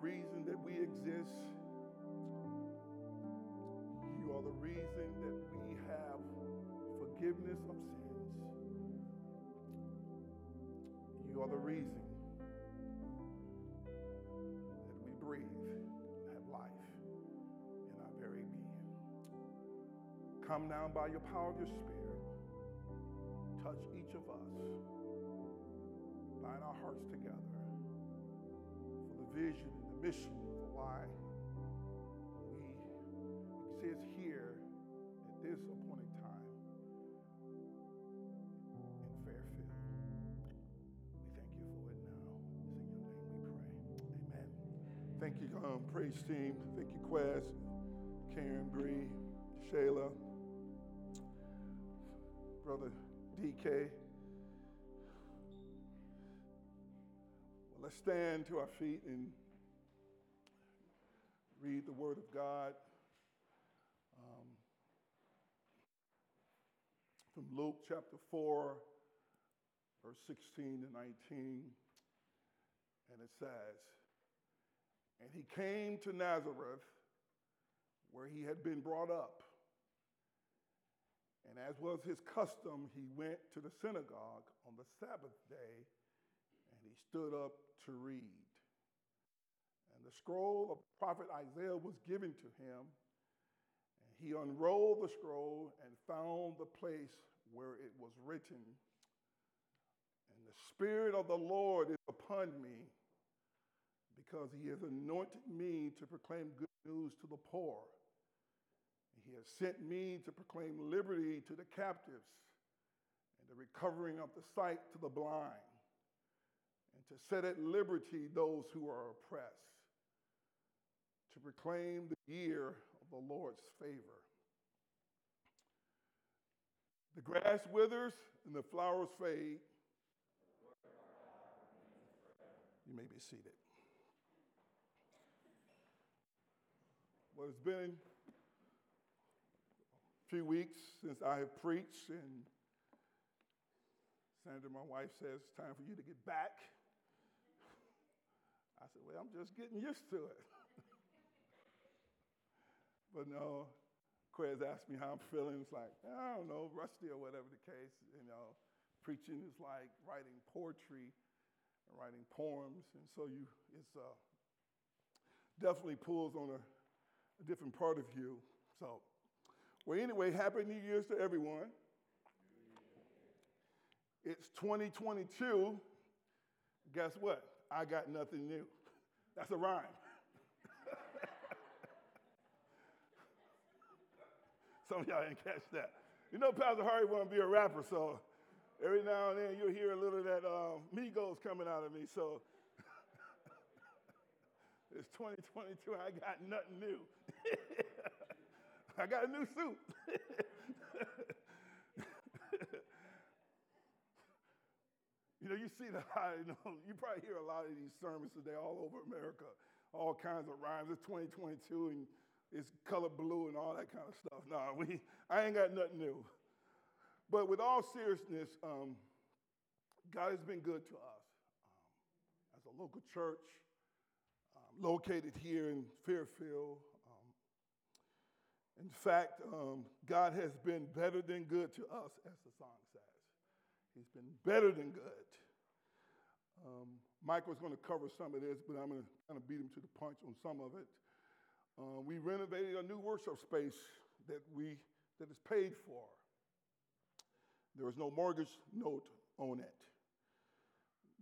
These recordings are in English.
reason that we exist. You are the reason that we have forgiveness of sins. You are the reason that we breathe and have life in our very being. Come now by your power of your Spirit. Touch each of us. Bind our hearts together for the vision mission for why we exist here at this appointed time in Fairfield. We thank you for it now. It's in your name we pray. Amen. Thank you, um, praise team. Thank you, Quez, Karen, Bree, Shayla, Brother DK. Well, let's stand to our feet and read the Word of God. Um, from Luke chapter 4, verse 16 to 19. And it says, And he came to Nazareth, where he had been brought up. And as was his custom, he went to the synagogue on the Sabbath day and he stood up to read. And the scroll of prophet Isaiah was given to him. And he unrolled the scroll and found the place where it was written, And the Spirit of the Lord is upon me, because he has anointed me to proclaim good news to the poor. He has sent me to proclaim liberty to the captives and the recovering of the sight to the blind, and to set at liberty those who are oppressed, to proclaim the year of the Lord's favor. The grass withers and the flowers fade. You may be seated. Well, it's been a few weeks since I have preached, and Sandra, my wife, says it's time for you to get back. I said, Well, I'm just getting used to it. But no, Quez asked me how I'm feeling. It's like, I don't know, rusty or whatever the case. You know, preaching is like writing poetry and writing poems. And so you, it's uh, definitely pulls on a, a different part of you. So, well, anyway, Happy New Year's to everyone. It's 2022. Guess what? I got nothing new. That's a rhyme. Some of y'all didn't catch that. You know, Pastor Hardy want to be a rapper, so every now and then you'll hear a little of that uh, Migos coming out of me. So it's 2022. I got nothing new. I got a new suit. you know, you see the you know, you probably hear a lot of these sermons today all over America, all kinds of rhymes. It's 2022 and it's color blue and all that kind of stuff. No, we, I ain't got nothing new. But with all seriousness, um, God has been good to us. Um, as a local church um, located here in Fairfield, um, in fact, um, God has been better than good to us, as the song says. He's been better than good. Um, Michael's going to cover some of this, but I'm going to kind of beat him to the punch on some of it. Uh, we renovated a new worship space that we that is paid for. There is no mortgage note on it.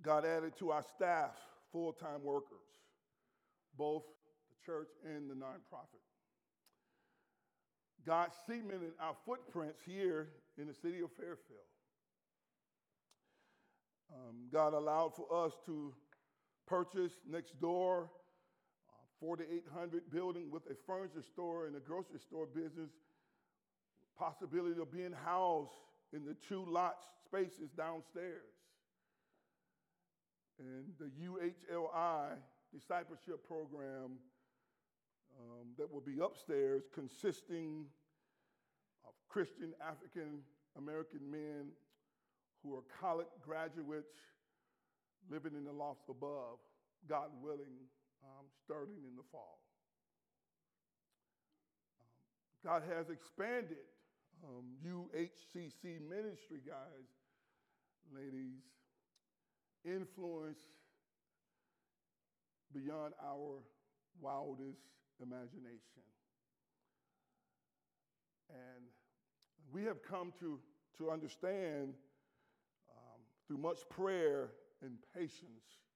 God added to our staff full-time workers, both the church and the nonprofit. God cemented our footprints here in the city of Fairfield. Um, God allowed for us to purchase next door 4,800 building with a furniture store and a grocery store business, possibility of being housed in the two lot spaces downstairs. And the UHLI discipleship program um, that will be upstairs, consisting of Christian African American men who are college graduates living in the lofts above, God willing, um, starting in the fall. Um, God has expanded um, UHCC ministry, guys, ladies, influence beyond our wildest imagination. And we have come to, to understand um, through much prayer and patience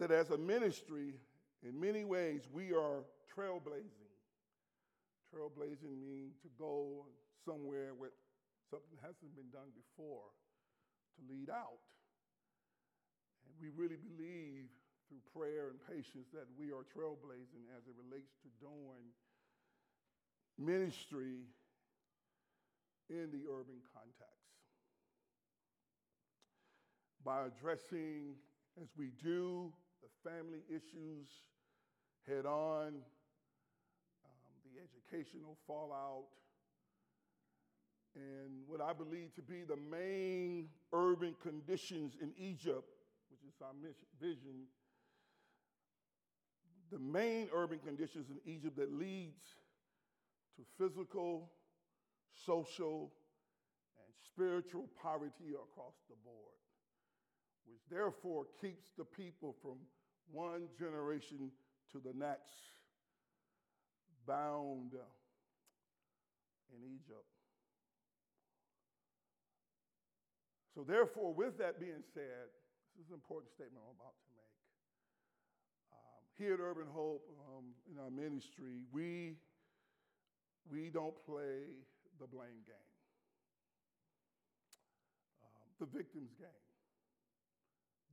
that as a ministry, in many ways, we are trailblazing. Trailblazing means to go somewhere where something hasn't been done before, to lead out. And we really believe through prayer and patience that we are trailblazing as it relates to doing ministry in the urban context. By addressing, as we do, the family issues head on, um, the educational fallout, and what I believe to be the main urban conditions in Egypt, which is our vision, the main urban conditions in Egypt that leads to physical, social, and spiritual poverty across the board which therefore keeps the people from one generation to the next bound in Egypt. So, therefore, with that being said, this is an important statement I'm about to make. Um, here at Urban Hope, um, in our ministry, we, we don't play the blame game, um, the victim's game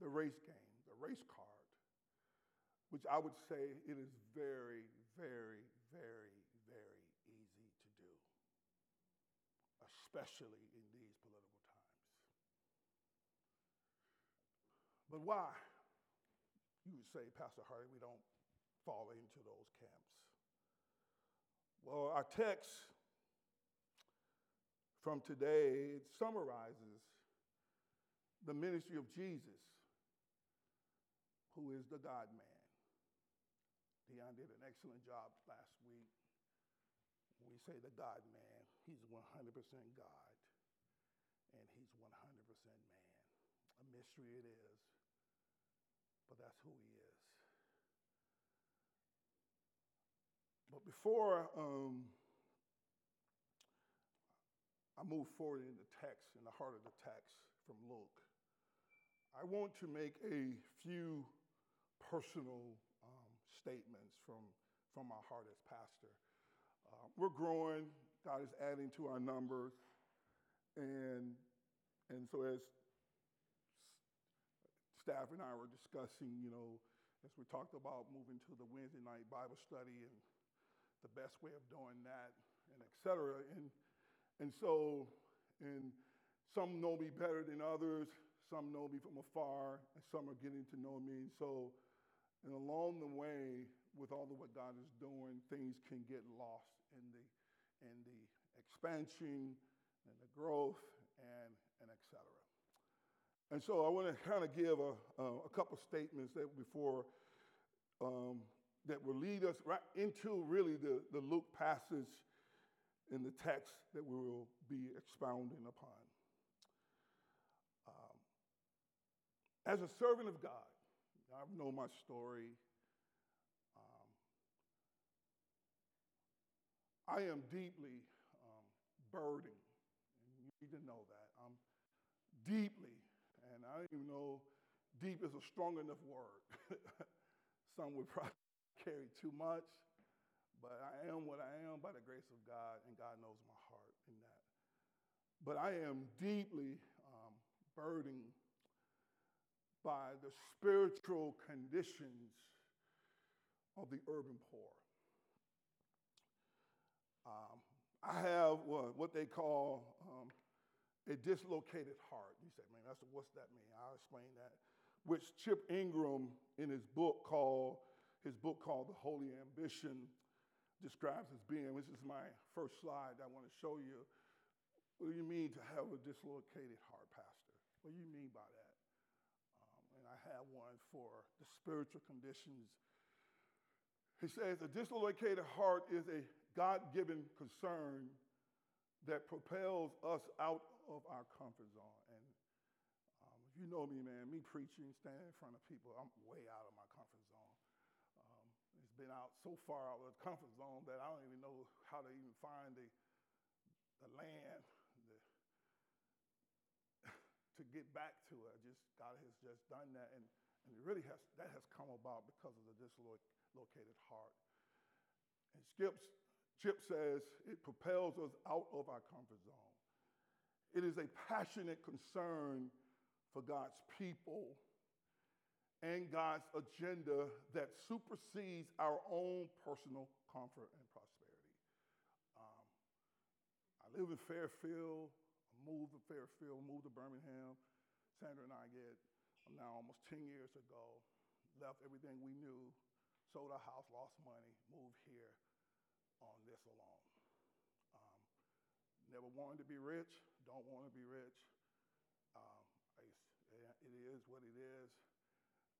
the race game, the race card, which I would say it is very, very, very, very easy to do, especially in these political times. But why? You would say, Pastor Hardy, we don't fall into those camps. Well, our text from today summarizes the ministry of Jesus who is the God man. Dion did an excellent job last week. We say the God man, he's 100% God and he's 100% man. A mystery it is, but that's who he is. But before um, I move forward in the text, in the heart of the text from Luke, I want to make a few personal um, statements from, from my heart as pastor. Uh, we're growing, God is adding to our numbers. And, and so, as staff and I were discussing, you know, as we talked about moving to the Wednesday night Bible study and the best way of doing that, and et cetera. And, and so, and some know me better than others, some know me from afar, and some are getting to know me. And so, and along the way, with all of what God is doing, things can get lost in the, in the expansion and the growth and, and et cetera. And so I want to kind of give a, a, couple statements that before um, that will lead us right into really the, the Luke passage in the text that we will be expounding upon. Um, as a servant of God, I know my story. Um, I am deeply um, burdened, and you need to know that. I'm deeply, and I don't even know deep is a strong enough word. Some would probably carry too much, but I am what I am by the grace of God, and God knows my heart in that. But I am deeply um, burdened by the spiritual conditions of the urban poor. Um, I have what, what they call um, a dislocated heart. You say, man, that's, what's that mean? I'll explain that. Which Chip Ingram, in his book called his book called The Holy Ambition, describes as being. This is my first slide I want to show you. What do you mean to have a dislocated heart, Pastor? What do you mean by that? One for the spiritual conditions. He says a dislocated heart is a God given concern that propels us out of our comfort zone. And um, if you know me, man, me preaching, standing in front of people, I'm way out of my comfort zone. Um, it's been out so far out of the comfort zone that I don't even know how to even find the, the land to get back to it. Just God has just done that, and, and it really has that has come about because of the dislocated heart. And Skip's Chip says it propels us out of our comfort zone. It is a passionate concern for God's people and God's agenda that supersedes our own personal comfort and prosperity. Um, I live in Fairfield, moved to Fairfield, moved to Birmingham. Sandra and I get now almost 10 years ago, left everything we knew, sold our house, lost money, moved here on this alone. Um, never wanted to be rich, don't want to be rich. Um, it is what it is,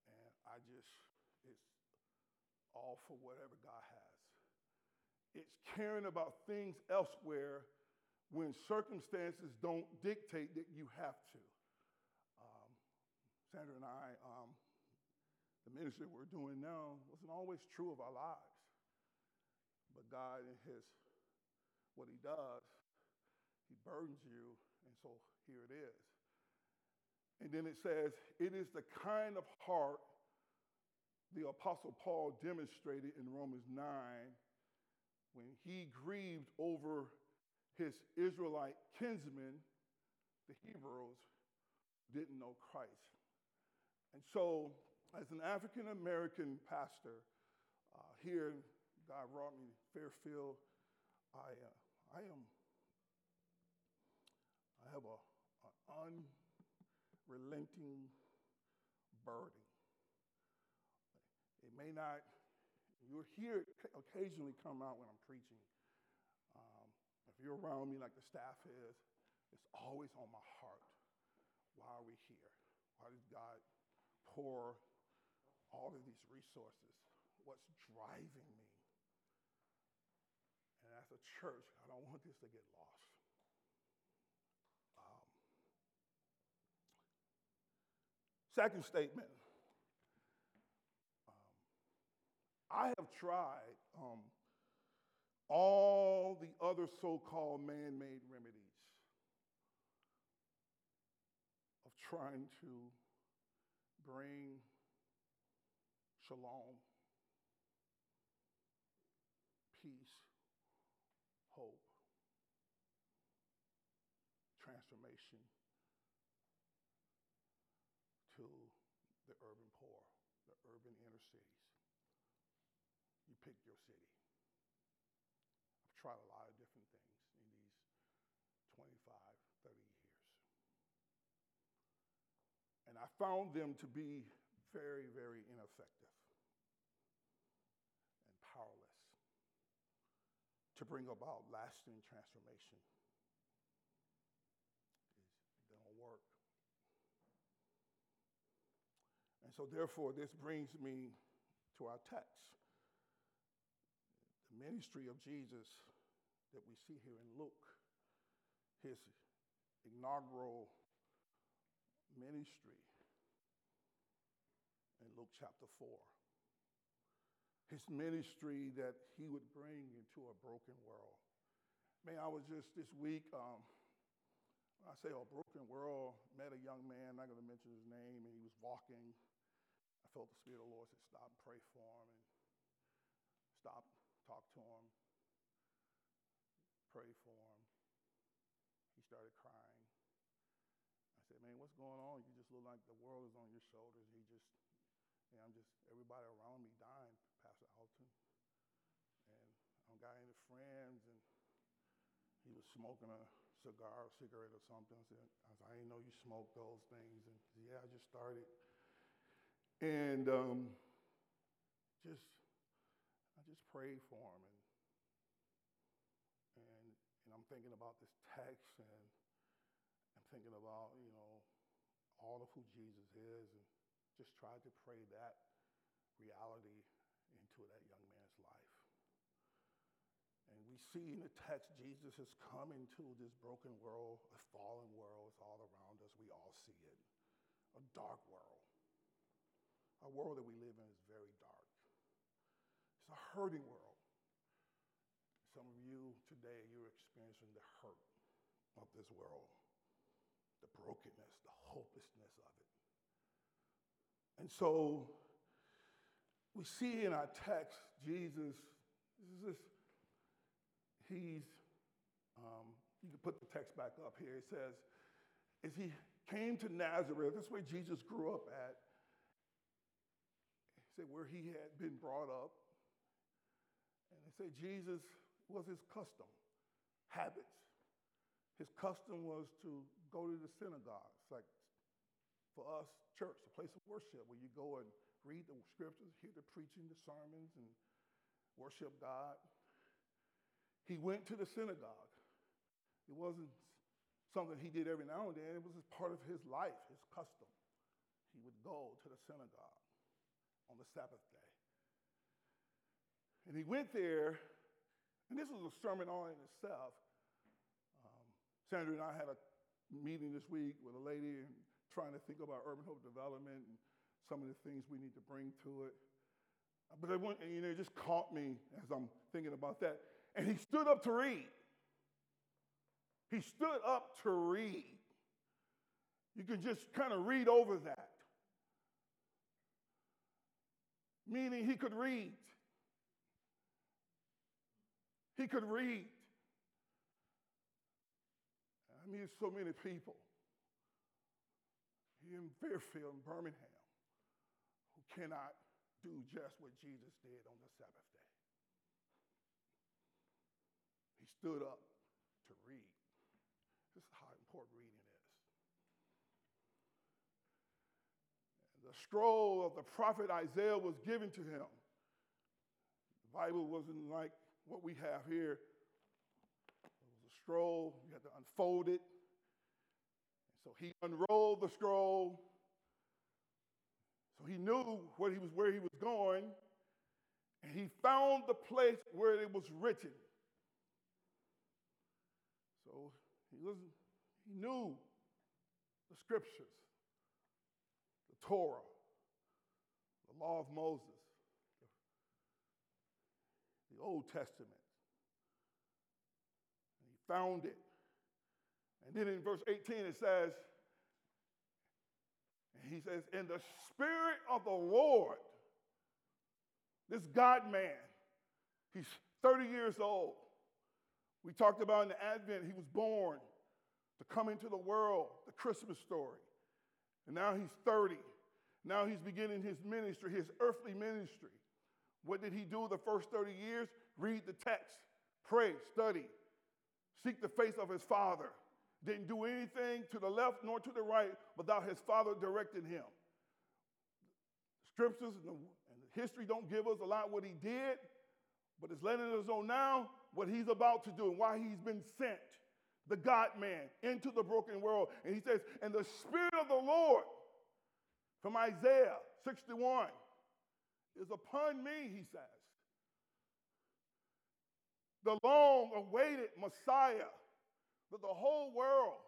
and I just, it's all for whatever God has. It's caring about things elsewhere when circumstances don't dictate that you have to. Um, Sandra and I, um, the ministry we're doing now wasn't always true of our lives. But God, in His, what He does, He burdens you, and so here it is. And then it says, it is the kind of heart the Apostle Paul demonstrated in Romans 9 when he grieved over his Israelite kinsmen, the Hebrews, didn't know Christ. And so, as an African American pastor uh, here God brought me to Fairfield. I, uh, I am, I have a, an unrelenting burden. It may not, you'll hear it occasionally come out when I'm preaching. If you're around me like the staff is, it's always on my heart. Why are we here? Why does God pour all of these resources? What's driving me? And as a church, I don't want this to get lost. Um, second statement um, I have tried um, all the other so called man made remedies of trying to bring shalom, peace, hope, transformation to the urban poor, the urban inner cities. You pick your city. I've tried a lot of different things in these 25, 30 years. And I found them to be very, very ineffective and powerless to bring about lasting transformation. It don't work. And so, therefore, this brings me to our text. The ministry of Jesus that we see here in Luke, his inaugural ministry in Luke chapter 4 his ministry that he would bring into a broken world. Man, I was just this week, um, I say a broken world, met a young man, not going to mention his name, and he was walking. I felt the Spirit of the Lord said, Stop, pray for him, and stop, talk to him, pray for him. He started crying. I said, Man, what's going on? You just look like the world is on your shoulders. He just, and I'm just, everybody around me dying. Pastor Alton. And I got any friends, and he was smoking a cigar, or cigarette, or something. I said, I, said, I didn't know you smoked those things. And said, yeah, I just started. And um, just, I just prayed for him. And, thinking about this text, and I'm thinking about, you know, all of who Jesus is. And just tried to pray that reality into that young man's life. And we see in the text, Jesus has come into this broken world, a fallen world. It's all around us. We all see it. A dark world. A world that we live in is very dark. It's a hurting world. Some of you today, you're of this world, the brokenness, the hopelessness of it. And so we see in our text Jesus, this is this. he's, um, you can put the text back up here. It says, as he came to Nazareth, that's where Jesus grew up at. He said, where he had been brought up. And they say Jesus was his custom, habits. His custom was to go to the synagogue. Like for us, church, a place of worship where you go and read the scriptures, hear the preaching, the sermons, and worship God. He went to the synagogue. It wasn't something he did every now and then, it was just part of his life, his custom. He would go to the synagogue on the Sabbath day. And he went there, and this was a sermon all in itself. Sandra and I had a meeting this week with a lady and trying to think about urban hope development and some of the things we need to bring to it. But it went, you know, it just caught me as I'm thinking about that. And he stood up to read. He stood up to read. You can just kind of read over that. Meaning he could read. He could read. I mean, so many people in Fairfield and Birmingham who cannot do just what Jesus did on the Sabbath day. He stood up to read. This is how important reading is. The scroll of the prophet Isaiah was given to him. The Bible wasn't like what we have here. Scroll, you had to unfold it. So he unrolled the scroll. So he knew what he was, where he was going, and he found the place where it was written. So he was he knew the scriptures, the Torah, the law of Moses, the Old Testament. Found it. And then in verse 18 it says, he says, in the spirit of the Lord, this God man, he's 30 years old. We talked about in the Advent, he was born to come into the world, the Christmas story. And now he's 30. Now he's beginning his ministry, his earthly ministry. What did he do the first 30 years? Read the text, pray, study, seek the face of his father. Didn't do anything to the left nor to the right without his father directing him. Scriptures and, history don't give us a lot what he did, but it's letting us know now what he's about to do and why he's been sent, the God man, into the broken world. And he says, And the Spirit of the Lord, from Isaiah 61, is upon me, he says. The long awaited Messiah that the whole world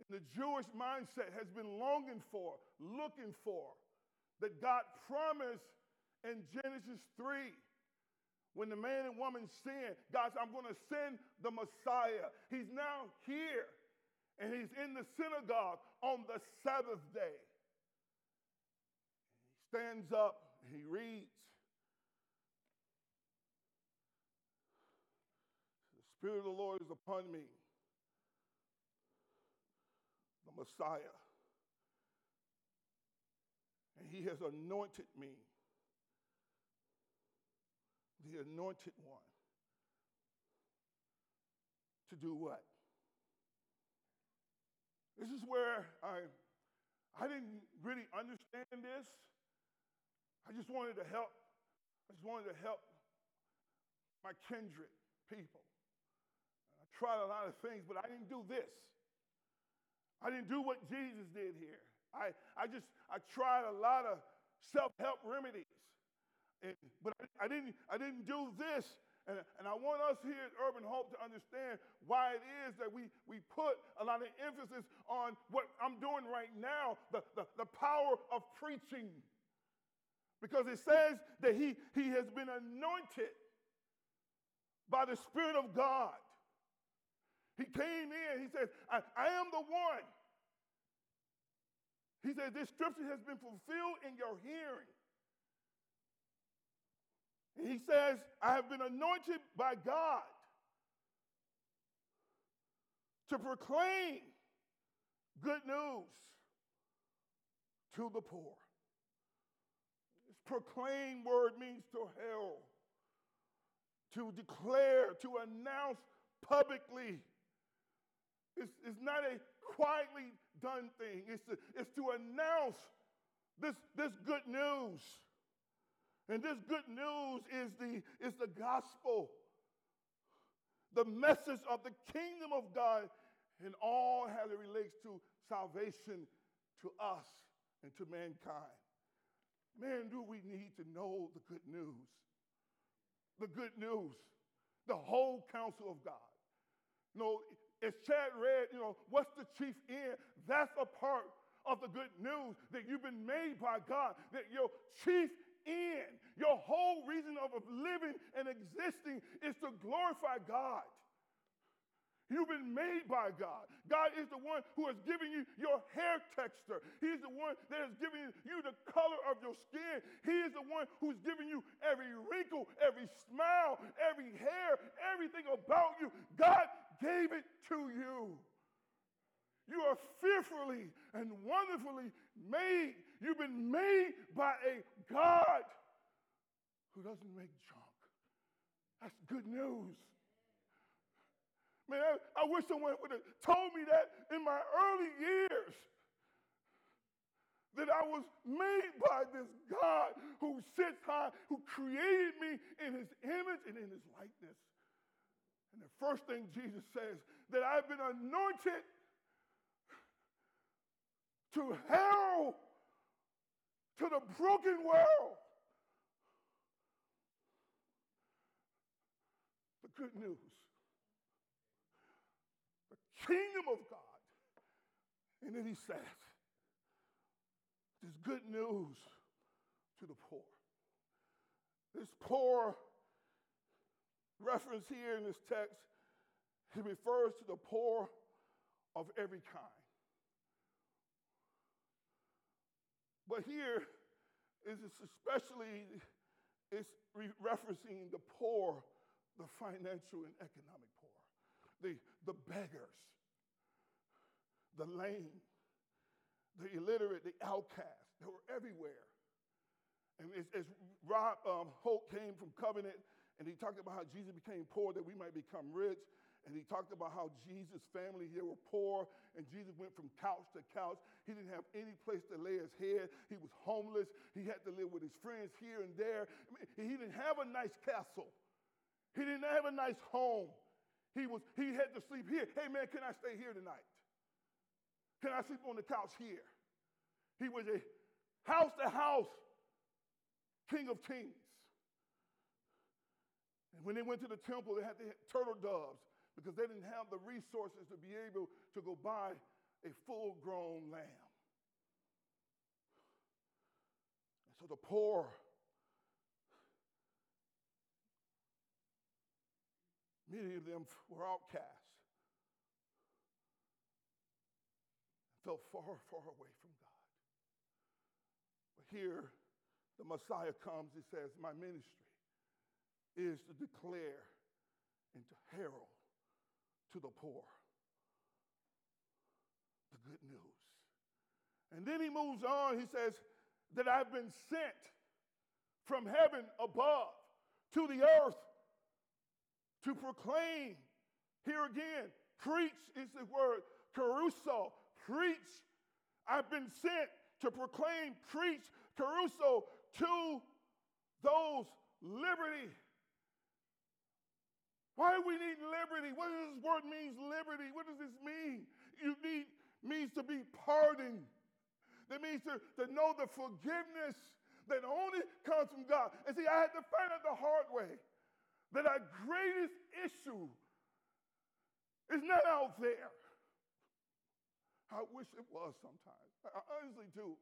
in the Jewish mindset has been longing for, looking for, that God promised in Genesis 3 when the man and woman sinned, God said, I'm going to send the Messiah. He's now here, and he's in the synagogue on the Sabbath day. He stands up he reads. The Spirit of the Lord is upon me, the Messiah. And he has anointed me the anointed one. To do what? This is where I, I didn't really understand this. I just wanted to help. I just wanted to help my kindred people. Tried a lot of things, but I didn't do this. I didn't do what Jesus did here. I I, just, I tried a lot of self-help remedies. And, but I, I, didn't, I didn't do this. And, and I want us here at Urban Hope to understand why it is that we, we put a lot of emphasis on what I'm doing right now, the, the, the power of preaching. Because it says that he, he has been anointed by the Spirit of God. He came in, he says, I, I am the one. He said, This scripture has been fulfilled in your hearing. And he says, I have been anointed by God to proclaim good news to the poor. This proclaim word means to herald, to declare, to announce publicly. It's, it's not a quietly done thing, it's to, it's to announce this, this good news. And this good news is the, is the gospel, the message of the kingdom of God, and all how it relates to salvation to us and to mankind. Man, do we need to know the good news? The good news, the whole counsel of God. Know, as Chad read, you know, what's the chief end? That's a part of the good news that you've been made by God, that your chief end, your whole reason of living and existing is to glorify God. You've been made by God. God is the one who has given you your hair texture. He's the one that has given you the color of your skin. He is the one who's given you every wrinkle, every smile, every hair, everything about you. God gave it to you. You are fearfully and wonderfully made. You've been made by a God who doesn't make junk. That's good news. Man, I, I wish someone would have told me that in my early years. That I was made by this God who sits high, who created me in his image and in his likeness. And the first thing Jesus says, that I've been anointed to herald to the broken world the good news The kingdom of God. And then he says, this good news to the poor. This poor reference here in this text, he refers to the poor of every kind. But here is especially it's re- referencing the poor, the financial and economic poor, the, the beggars, the lame, the illiterate, the outcast. They were everywhere. And as, as Rob um, Holt came from Covenant, and he talked about how Jesus became poor that we might become rich. And he talked about how Jesus' family here were poor, and Jesus went from couch to couch. He didn't have any place to lay his head. He was homeless. He had to live with his friends here and there. I mean, he didn't have a nice castle. He didn't have a nice home. He, was, he had to sleep here. Hey, man, can I stay here tonight? Can I sleep on the couch here? He was a house to house king of kings. And when they went to the temple, they had to turtle doves because they didn't have the resources to be able to go buy a full grown lamb. And so the poor many of them were outcasts. felt far, far away from God. But here, the Messiah comes, he says, My ministry is to declare and to herald to the poor the good news. And then he moves on, he says, That I've been sent from heaven above to the earth to proclaim. Here again, preach is the word, kerusso, preach. I've been sent to proclaim, preach, kerusso to those liberty. Why do we need liberty? What does this word mean, liberty? What does this mean? You need means to be pardoned. That means to, to know the forgiveness that only comes from God. And see, I had to find out the hard way that our greatest issue is not out there. I wish it was sometimes. I honestly do.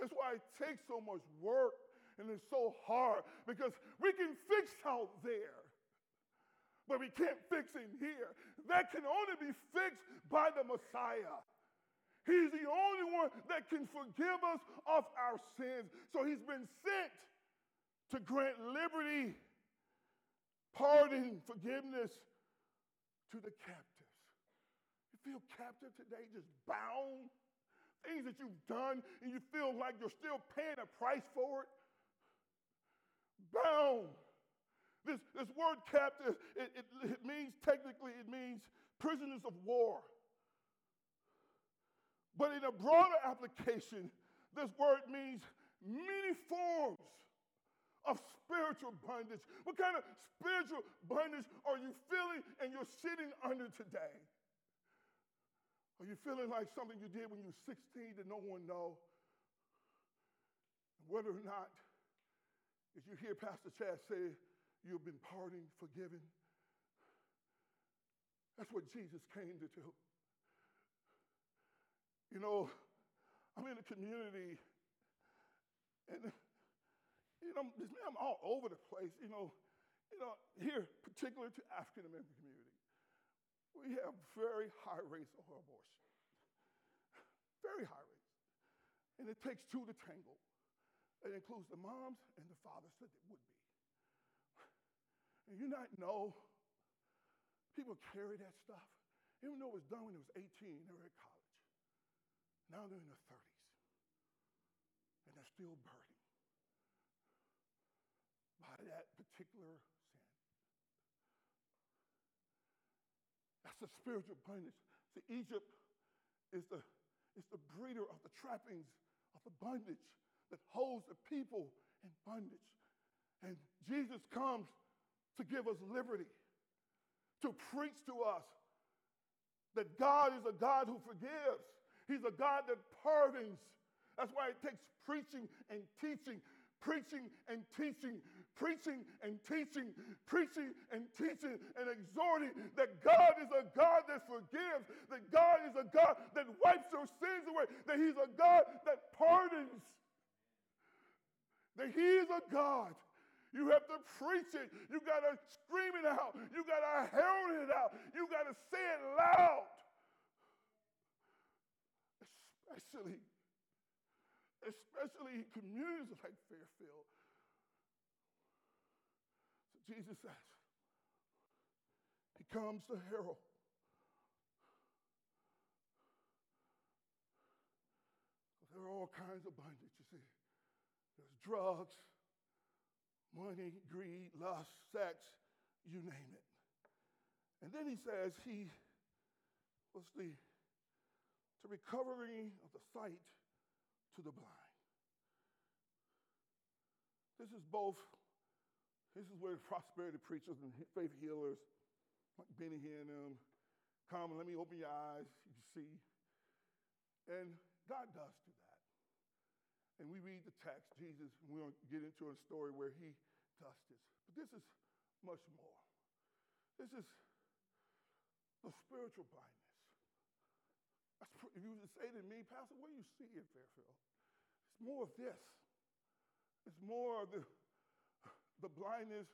That's why it takes so much work and it's so hard because we can fix out there, but we can't fix in here. That can only be fixed by the Messiah. He's the only one that can forgive us of our sins. So he's been sent to grant liberty, pardon, forgiveness to the captives. You feel captive today, just bound? Things that you've done and you feel like you're still paying a price for it? Bound. This, this word captive, it, it, it means technically, it means prisoners of war. But in a broader application, this word means many forms of spiritual bondage. What kind of spiritual bondage are you feeling and you're sitting under today? Are you feeling like something you did when you were 16 that no one know? Whether or not, as you hear Pastor Chad say, you've been pardoned, forgiven. That's what Jesus came to do. You know, I'm in a community, and you know, I'm all over the place. You know, you know, here, particular to African American community, we have very high rates of abortion, very high rates, and it takes two to tangle. It includes the moms and the fathers that it would be. And you not know, people carry that stuff, even though it was done when it was 18, they were at college. Now they're in their 30s, and they're still burdened by that particular sin. That's a spiritual bondage. See, Egypt is the, is the breeder of the trappings of the bondage that holds the people in bondage. And Jesus comes to give us liberty, to preach to us that God is a God who forgives. He's a God that pardons. That's why it takes preaching and teaching, preaching and teaching, preaching and teaching, preaching and teaching, and exhorting that God is a God that forgives, that God is a God that wipes your sins away, that He's a God that pardons, that He is a God. You have to preach it. You got to scream it out. You got to herald it out. You got to say it loud especially, especially in communities like Fairfield. So Jesus says, He comes to herald. There are all kinds of bondage, you see. There's drugs, money, greed, lust, sex, you name it. And then he says he was the to recovery of the sight to the blind. This is both, this is where prosperity preachers and faith healers, like Benny Hinn and come and let me open your eyes, you see. And God does do. And we read the text, Jesus, going to get into a story where he does this. But this is much more. This is the spiritual blindness. If you would say to me, Pastor, what do you see in Fairfield? It's more of this. It's more of the, the blindness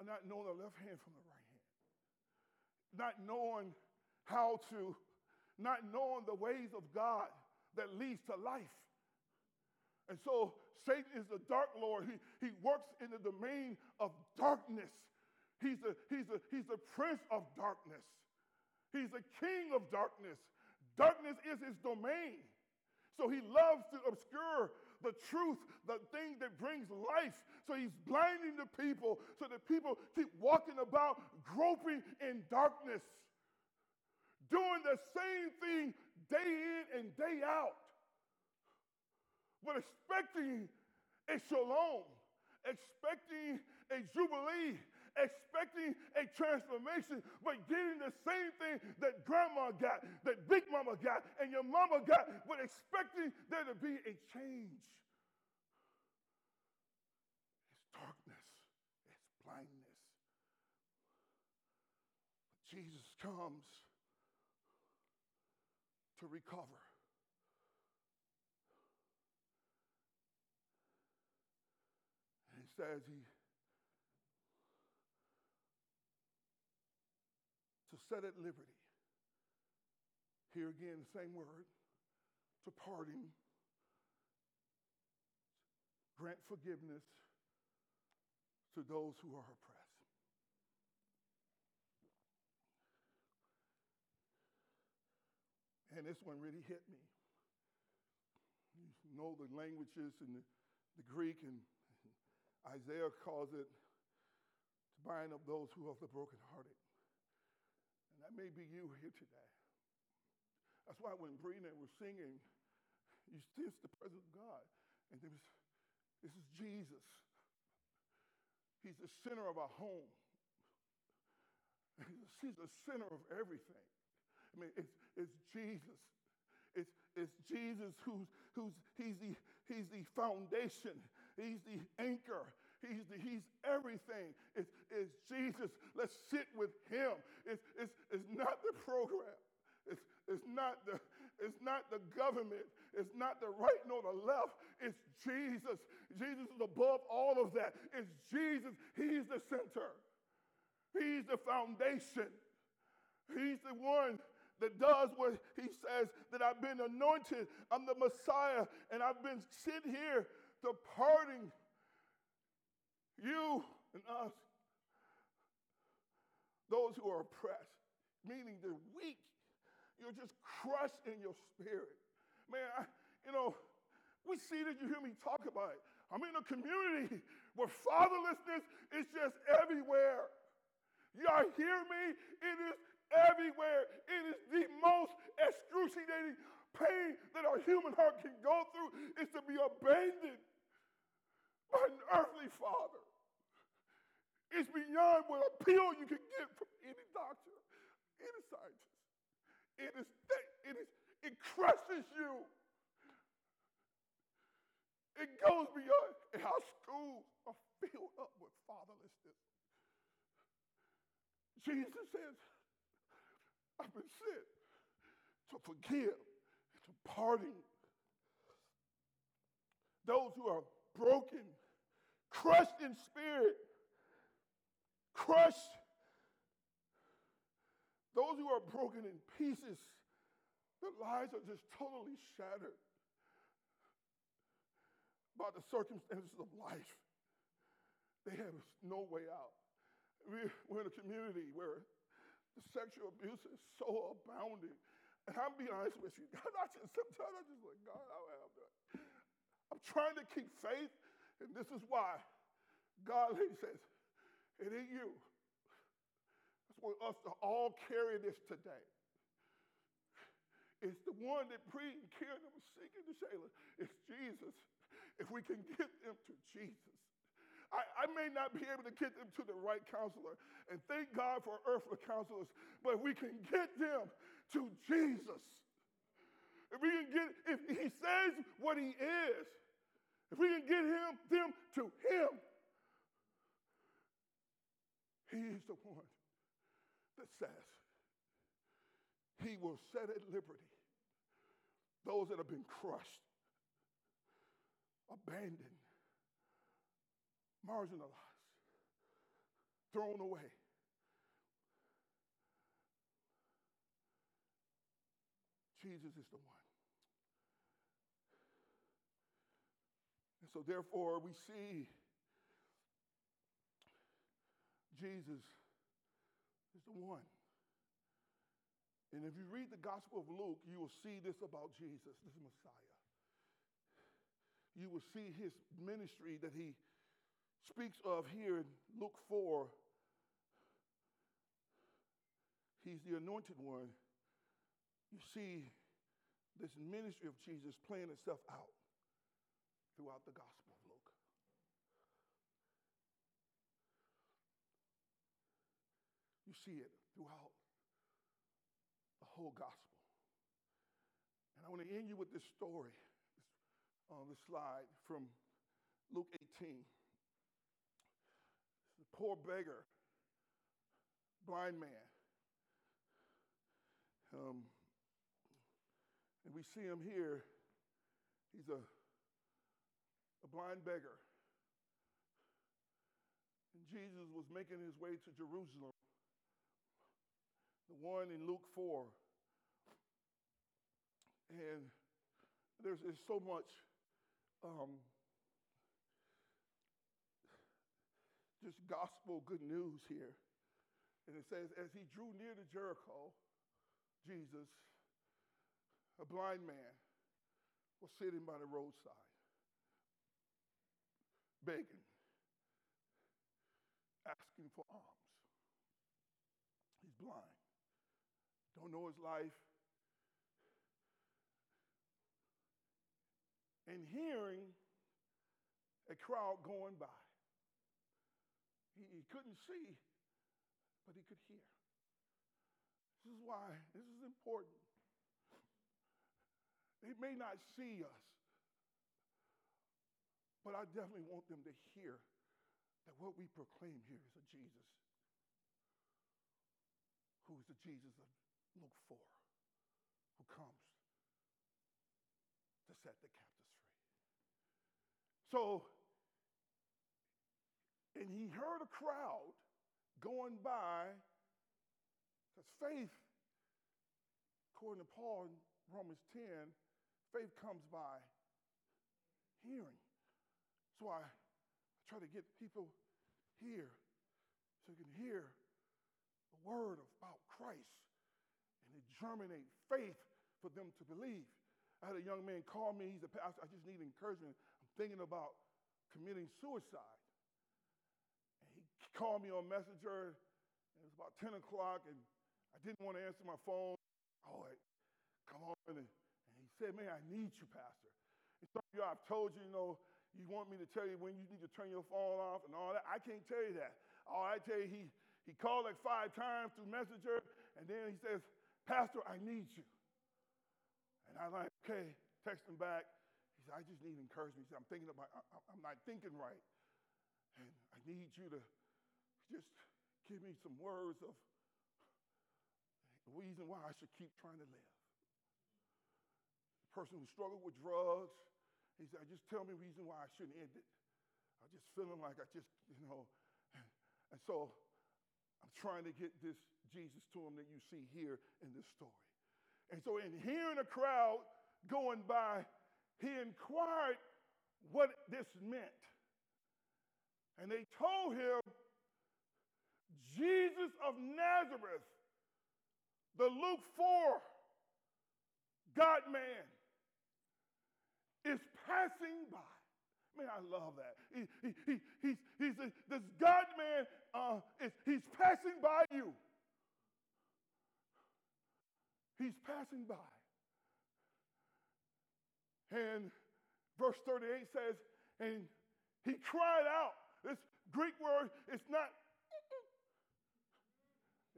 of not knowing the left hand from the right hand. Not knowing how to, not knowing the ways of God that leads to life. And so Satan is the dark Lord. He, he works in the domain of darkness. He's the, he's, the, he's the prince of darkness. He's the king of darkness. Darkness is his domain. So he loves to obscure the truth, the thing that brings life. So he's blinding the people so that people keep walking about groping in darkness, doing the same thing day in and day out, but expecting a shalom, expecting a jubilee, expecting a transformation, but getting the same thing that grandma got, that big mama got, and your mama got, but expecting there to be a change. It's darkness, it's blindness. But Jesus comes to recover. And he says he to set at liberty. Here again, same word, to pardon, grant forgiveness to those who are oppressed. And this one really hit me. You know the languages and the, the Greek, and Isaiah calls it to bind up those who are the brokenhearted. And that may be you here today. That's why when Brina was singing, you sense the presence of God. And there was, this is Jesus. He's the center of our home. He's the center of everything. I mean, it's, it's Jesus. It's, it's Jesus who's, who's he's, the, he's the foundation. He's the anchor. He's, the, he's everything. It's, it's Jesus. Let's sit with him. It's, it's, it's not the program. It's, it's, not the, it's not the government. It's not the right nor the left. It's Jesus. Jesus is above all of that. It's Jesus. He's the center. He's the foundation. He's the one that does what he says that I've been anointed. I'm the Messiah, and I've been sent here pardon you and us, those who are oppressed, meaning the weak. You're just crushed in your spirit. Man, I, you know, we see that you hear me talk about it. I'm in a community where fatherlessness is just everywhere. Y'all hear me? It is everywhere. It is the most excruciating pain that a human heart can go through is to be abandoned an earthly father. It's beyond what a pill you can get from any doctor, any scientist. It is, it is, it crushes you. It goes beyond. And our schools are filled up with fatherlessness. Jesus says, I've been sent to forgive, and to pardon those who are broken, crushed in spirit, crushed those who are broken in pieces, their lives are just totally shattered by the circumstances of life. They have no way out. We're in a community where the sexual abuse is so abounding. And I'm being honest with you, God, I just sometimes I just like, God, I don't have that. I'm trying to keep faith, and this is why God says, it ain't you for us to all carry this today. It's the one that prayed and Karen was singing to Shayla. It's Jesus. If we can get them to Jesus. I, I, may not be able to get them to the right counselor, and thank God for earthly counselors, but we can get them to Jesus. If we can get, if he says what he is, if we can get him, them to him, he is the one that says he will set at liberty those that have been crushed, abandoned, marginalized, thrown away. Jesus is the one. And so, therefore, we see Jesus is the one. And if you read the Gospel of Luke, you will see this about Jesus, this Messiah. You will see his ministry that he speaks of here in Luke 4. He's the anointed one. You see this ministry of Jesus playing itself out throughout the Gospel of Luke. You see it throughout the whole gospel. And I want to end you with this story on the slide from Luke 18. The poor beggar, blind man. Um, and we see him here. He's a, a blind beggar. And Jesus was making his way to Jerusalem, the one in Luke 4. And there's, there's so much um, just gospel good news here. And it says, as he drew near to Jericho, Jesus, a blind man, was sitting by the roadside, begging, asking for alms. He's blind, don't know his life, and hearing a crowd going by. He, he couldn't see, but he could hear. This is why this is important. They may not see us, but I definitely want them to hear that what we proclaim here is a Jesus who is the Jesus of Luke 4, who comes to set the captives free. so, and he heard a crowd going by, because faith, according to Paul in Romans 10, faith comes by hearing. So I, I try to get people here so you can hear the word about Christ and it germinate faith for them to believe. I had a young man call me. He's a pastor. I just need encouragement I'm thinking about committing suicide. And he called me on Messenger. It was about 10 o'clock, and I didn't want to answer my phone. Oh, come on. And, and he said, Man, I need you, Pastor. And some of you, I've told you, you know, you want me to tell you when you need to turn your phone off and all that. I can't tell you that. All I tell you, he, he called like five times through Messenger, and then he says, Pastor, I need you. And I'm like, okay, text him back He said, I just need encouragement. He said, I'm thinking about, I, I'm not thinking right. And I need you to just give me some words of the reason why I should keep trying to live. The person who struggled with drugs, he said, just tell me a reason why I shouldn't end it. I'm just feeling like I just, you know. And, so I'm trying to get this Jesus to him that you see here in this story. And so in hearing a crowd going by, he inquired what this meant. And they told him, Jesus of Nazareth, the Luke 4 God man, is passing by. Man, I love that. He, he, he, he's, he's this God man, uh, is, he's passing by you. He's passing by. And verse 38 says, and he cried out. This Greek word is not,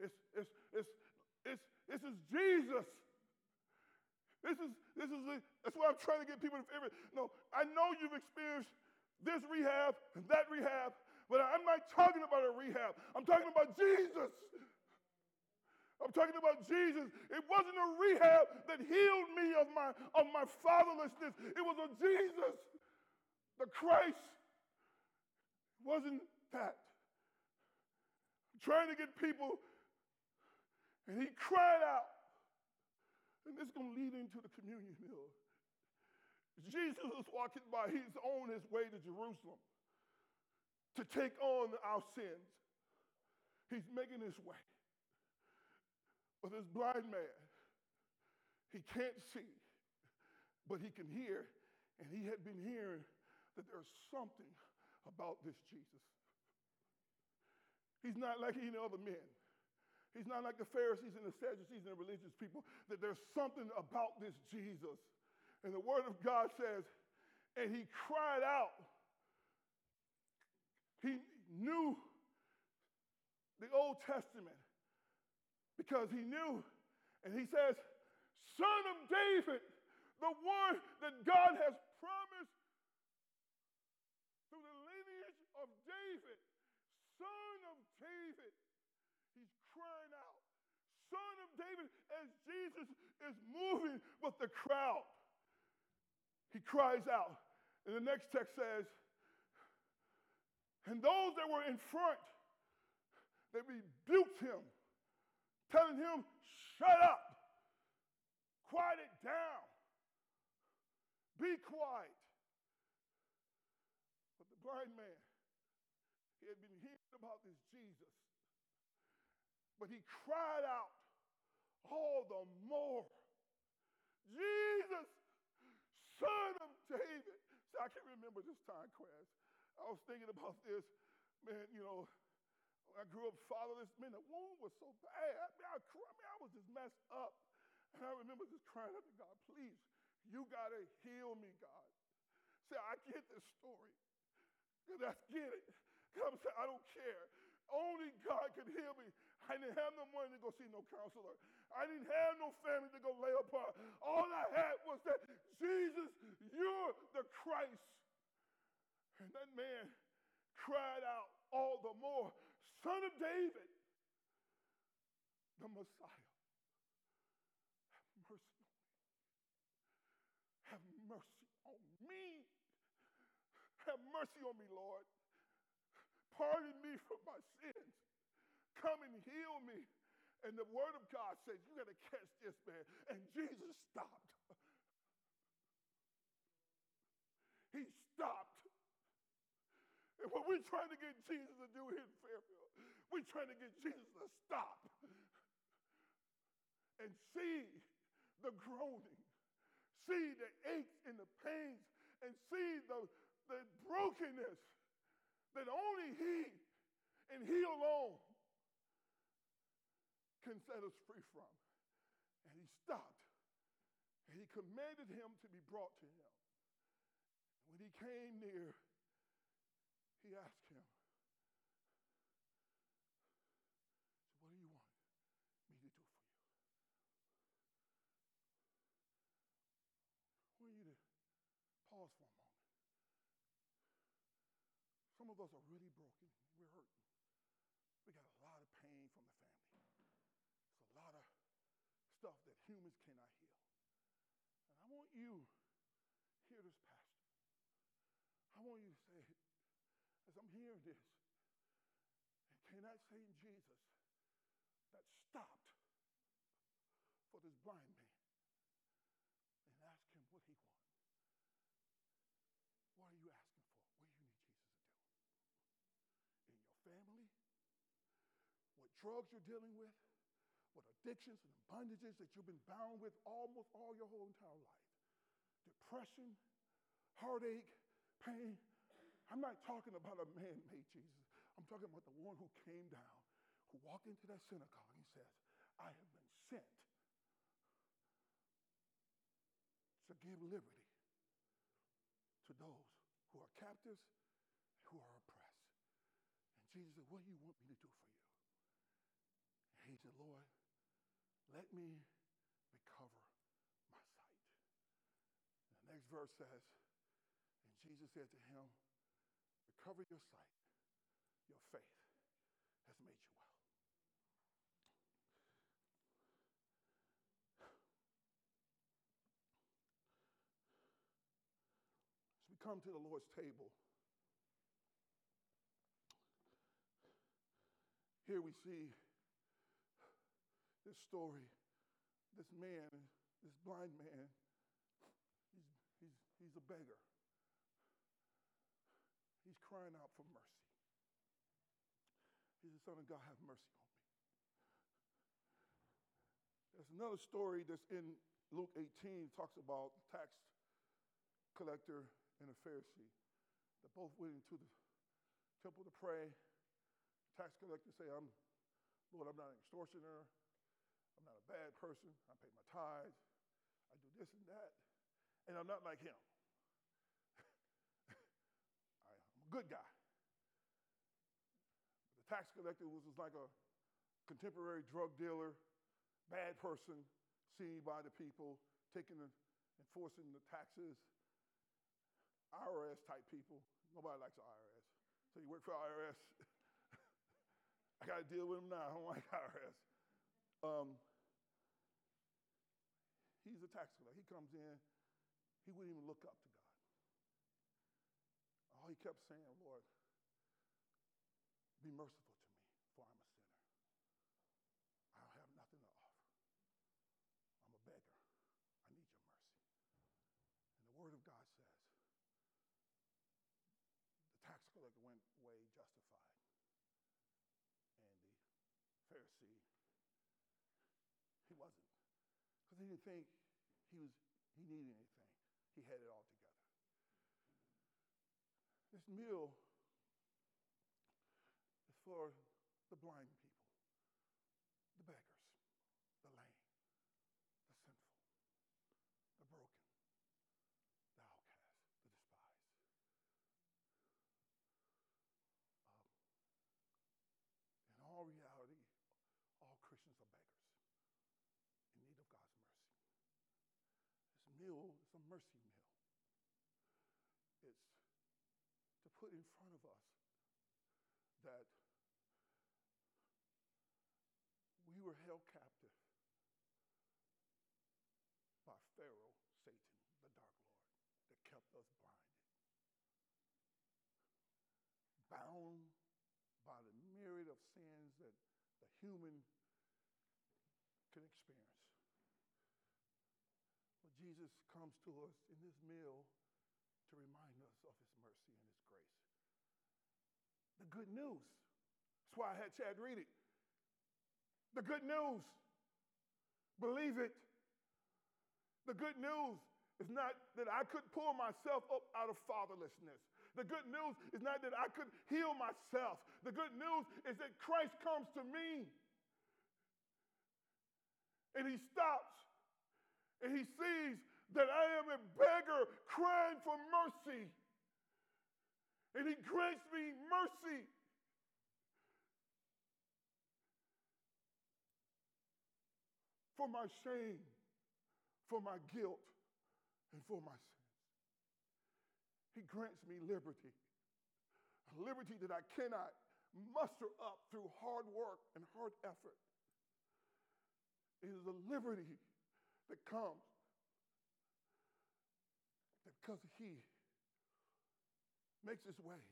it's, it's, it's, it's, this is Jesus. This is, this is, the, that's why I'm trying to get people to favor. No, I know you've experienced this rehab and that rehab, but I'm not talking about a rehab. I'm talking about Jesus. I'm talking about Jesus. It wasn't a rehab that healed me of my, of my fatherlessness. It was a Jesus, the Christ. It wasn't that. I'm trying to get people, and he cried out. And this is going to lead into the communion meal. Jesus is walking by, he's on his way to Jerusalem to take on our sins. He's making his way. But this blind man, he can't see, but he can hear. And he had been hearing that there's something about this Jesus. He's not like any other men. He's not like the Pharisees and the Sadducees and the religious people, that there's something about this Jesus. And the Word of God says, and he cried out. He knew the Old Testament because he knew, and he says, Son of David, the one that God has promised through the lineage of David, Son of David. He's crying out, Son of David, as Jesus is moving with the crowd. He cries out. And the next text says, and those that were in front, they rebuked him, telling him, Shut up, quiet it down, be quiet. But the blind man, he had been hearing about this Jesus, but he cried out all the more, Jesus, son of David. See, I can remember this time, Quaz. I was thinking about this, man, you know, I grew up fatherless. Man, the wound was so bad. I mean, I, I, mean, I was just messed up. And I remember just crying out to God, please, you got to heal me, God. See, I get this story. I get it. I'm saying, I don't care. Only God can heal me. I didn't have no money to go see no counselor. I didn't have no family to go lay upon. All I had was that Jesus, you're the Christ. And that man cried out all the more, Son of David, the Messiah. Have mercy on me. Have mercy on me. Have mercy on me, Lord. Pardon me for my sins. Come and heal me. And the word of God says, You got to catch this man. And Jesus stopped. He stopped. And what we're trying to get Jesus to do in Fairfield, we're trying to get Jesus to stop and see the groaning, see the aches and the pains, and see the, the brokenness that only He and He alone can set us free from. And He stopped and He commanded him to be brought to Him. When He came near, he asked him, What do you want me to do for you? I want you to pause for a moment. Some of us are really broken. We're hurting. We got a lot of pain from the family. It's a lot of stuff that humans cannot heal. And I want you, hear this, Pastor. I want you to say, as I'm hearing this, and can I say in Jesus that stopped for this blind man and ask him what he wants? What are you asking for? What do you need Jesus to do? In your family? What drugs you're dealing with? What addictions and bondages that you've been bound with almost all your whole entire life? Depression, heartache, pain, I'm not talking about a man made Jesus. I'm talking about the one who came down, who walked into that synagogue and says, I have been sent to give liberty to those who are captives, who are oppressed. And Jesus said, What do you want me to do for you? And he said, Lord, let me recover my sight. And the next verse says, and Jesus said to him, Recover your sight. Your faith has made you well. As we come to the Lord's table, here we see this story. This man, this blind man, he's, a beggar. He's crying out for mercy. He said, Son of God, have mercy on me. There's another story that's in Luke 18, talks about tax collector and a Pharisee. They both went into the temple to pray. The tax collector say, I'm, Lord, I'm not an extortioner. I'm not a bad person. I pay my tithes. I do this and that. And I'm not like him. I'm a good guy. The tax collector was like a contemporary drug dealer, bad person seen by the people, taking the, enforcing the taxes, IRS type people. Nobody likes IRS. So you work for IRS. I got to deal with him now. I don't like IRS. Um, he's a tax collector. He comes in, he wouldn't even look up to God. All he kept saying, Lord, be merciful to me, for I'm a sinner. I don't have nothing to offer. I'm a beggar. I need your mercy. And the Word of God says the tax collector went away justified, and the Pharisee, he wasn't. Because he didn't think he, was, he needed anything, he had it all together. This meal is for the blind people, the beggars, the lame, the sinful, the broken, the outcast, the despised. Um, in all reality, all Christians are beggars in need of God's mercy. This meal is a mercy meal. It's to put in front of us that we were held captive by Pharaoh, Satan, the dark Lord, that kept us blinded. Bound by the myriad of sins that the human can experience. But Jesus comes to us in this meal to remind us of his mercy and his grace. The good news. That's why I had Chad read it. The good news. Believe it. The good news is not that I could pull myself up out of fatherlessness. The good news is not that I could heal myself. The good news is that Christ comes to me and he stops and he sees that I am a beggar crying for mercy. And he grants me mercy. For my shame, for my guilt, and for my sins. He grants me liberty, a liberty that I cannot muster up through hard work and hard effort. It is a liberty that comes because he makes his way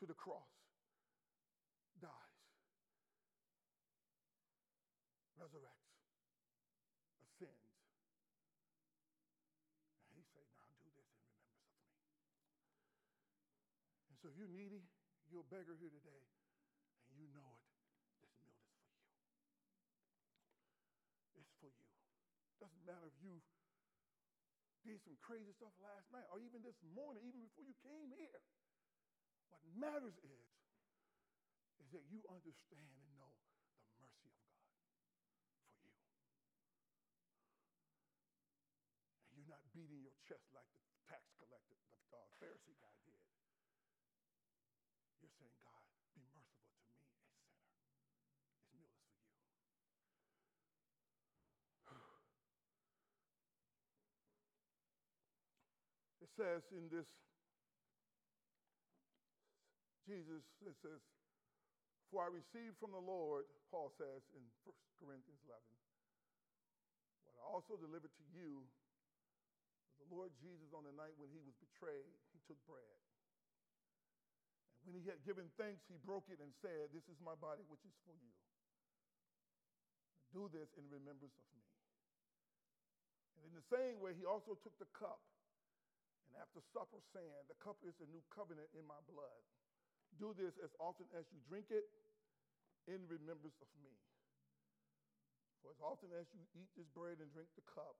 to the cross, dies, resurrects, ascends. And he said, now do this in remembrance of me. And so if you're needy, you're a beggar here today, and you know it, this meal is for you. It's for you. Doesn't matter if you did some crazy stuff last night or even this morning, even before you came here. What matters is, is that you understand and know the mercy of God for you. And you're not beating your chest like the tax collector, the uh, Pharisee guy did. You're saying, God, be merciful to me, a sinner. This meal is for you. It says in this, Jesus, says, For I received from the Lord, Paul says in 1 Corinthians 11, what I also delivered to you, the Lord Jesus on the night when he was betrayed, he took bread. And when he had given thanks, he broke it and said, This is my body, which is for you. Do this in remembrance of me. And in the same way, he also took the cup after supper, saying, The cup is the new covenant in my blood. Do this as often as you drink it in remembrance of me. For as often as you eat this bread and drink the cup,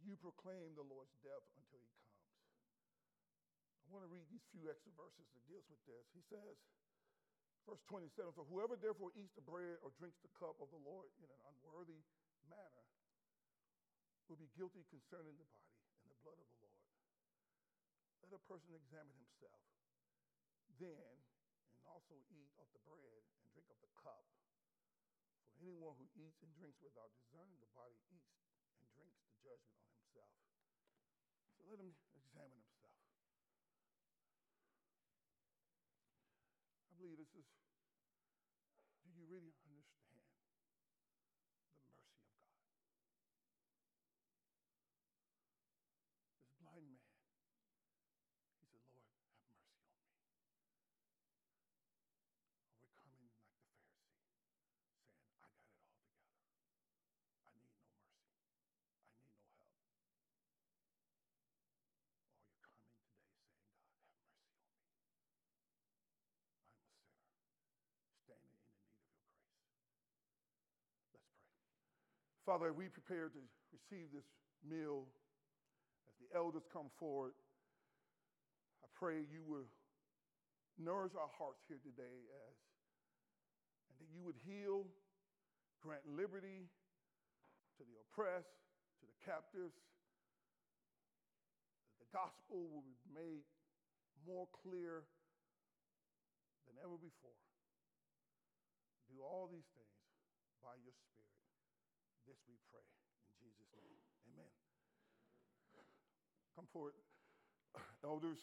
you proclaim the Lord's death until he comes. I want to read these few extra verses that deals with this. He says, verse 27, For whoever therefore eats the bread or drinks the cup of the Lord in an unworthy manner will be guilty concerning the body and the blood of the Lord. Let a person examine himself. Then, and also eat of the bread and drink of the cup. For anyone who eats and drinks without discerning the body eats and drinks the judgment on himself. So let him examine himself. I believe this is do you really understand the mercy of God? This blind man, he said, Lord, have mercy on me. Or we're coming like the Pharisee, saying, I got it all together. I need no mercy. I need no help. Or you're coming today saying, God, have mercy on me. I'm a sinner, standing in the need of your grace. Let's pray. Father, we prepare to receive this meal as the elders come forward. I pray you will nourish our hearts here today as and that you would heal, grant liberty to the oppressed, to the captives. That the gospel will be made more clear than ever before. Do all these things by your Spirit. This we pray in Jesus' name. Amen. Come forward, elders.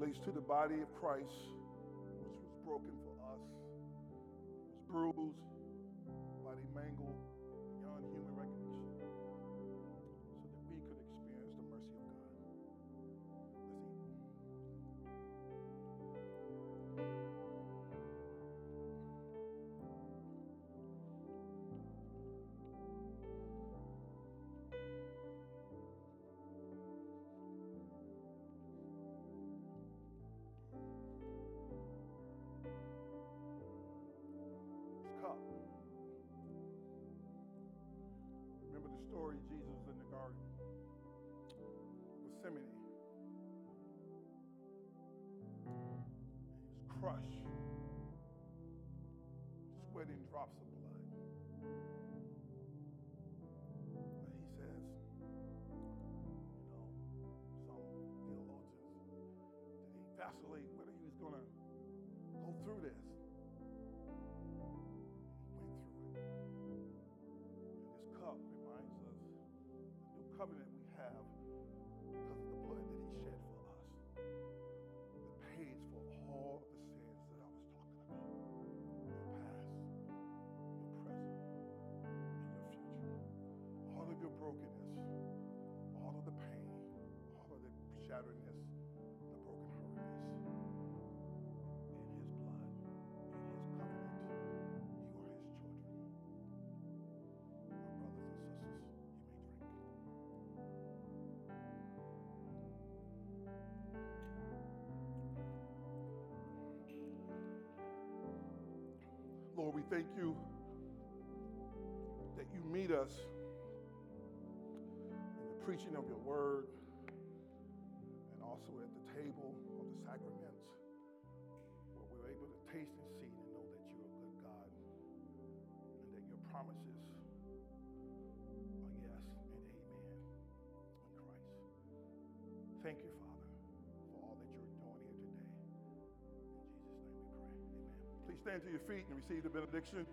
Relates to the body of Christ, Crushed, sweating drops of blood. And he says, you know, some theologians, did he vacillate whether he was going to go through this? Lord, we thank you that you meet us in the preaching of your word and also at the table of the sacraments where we're able to taste and see and know that you're a good God and that your promises stand to your feet and receive the benediction.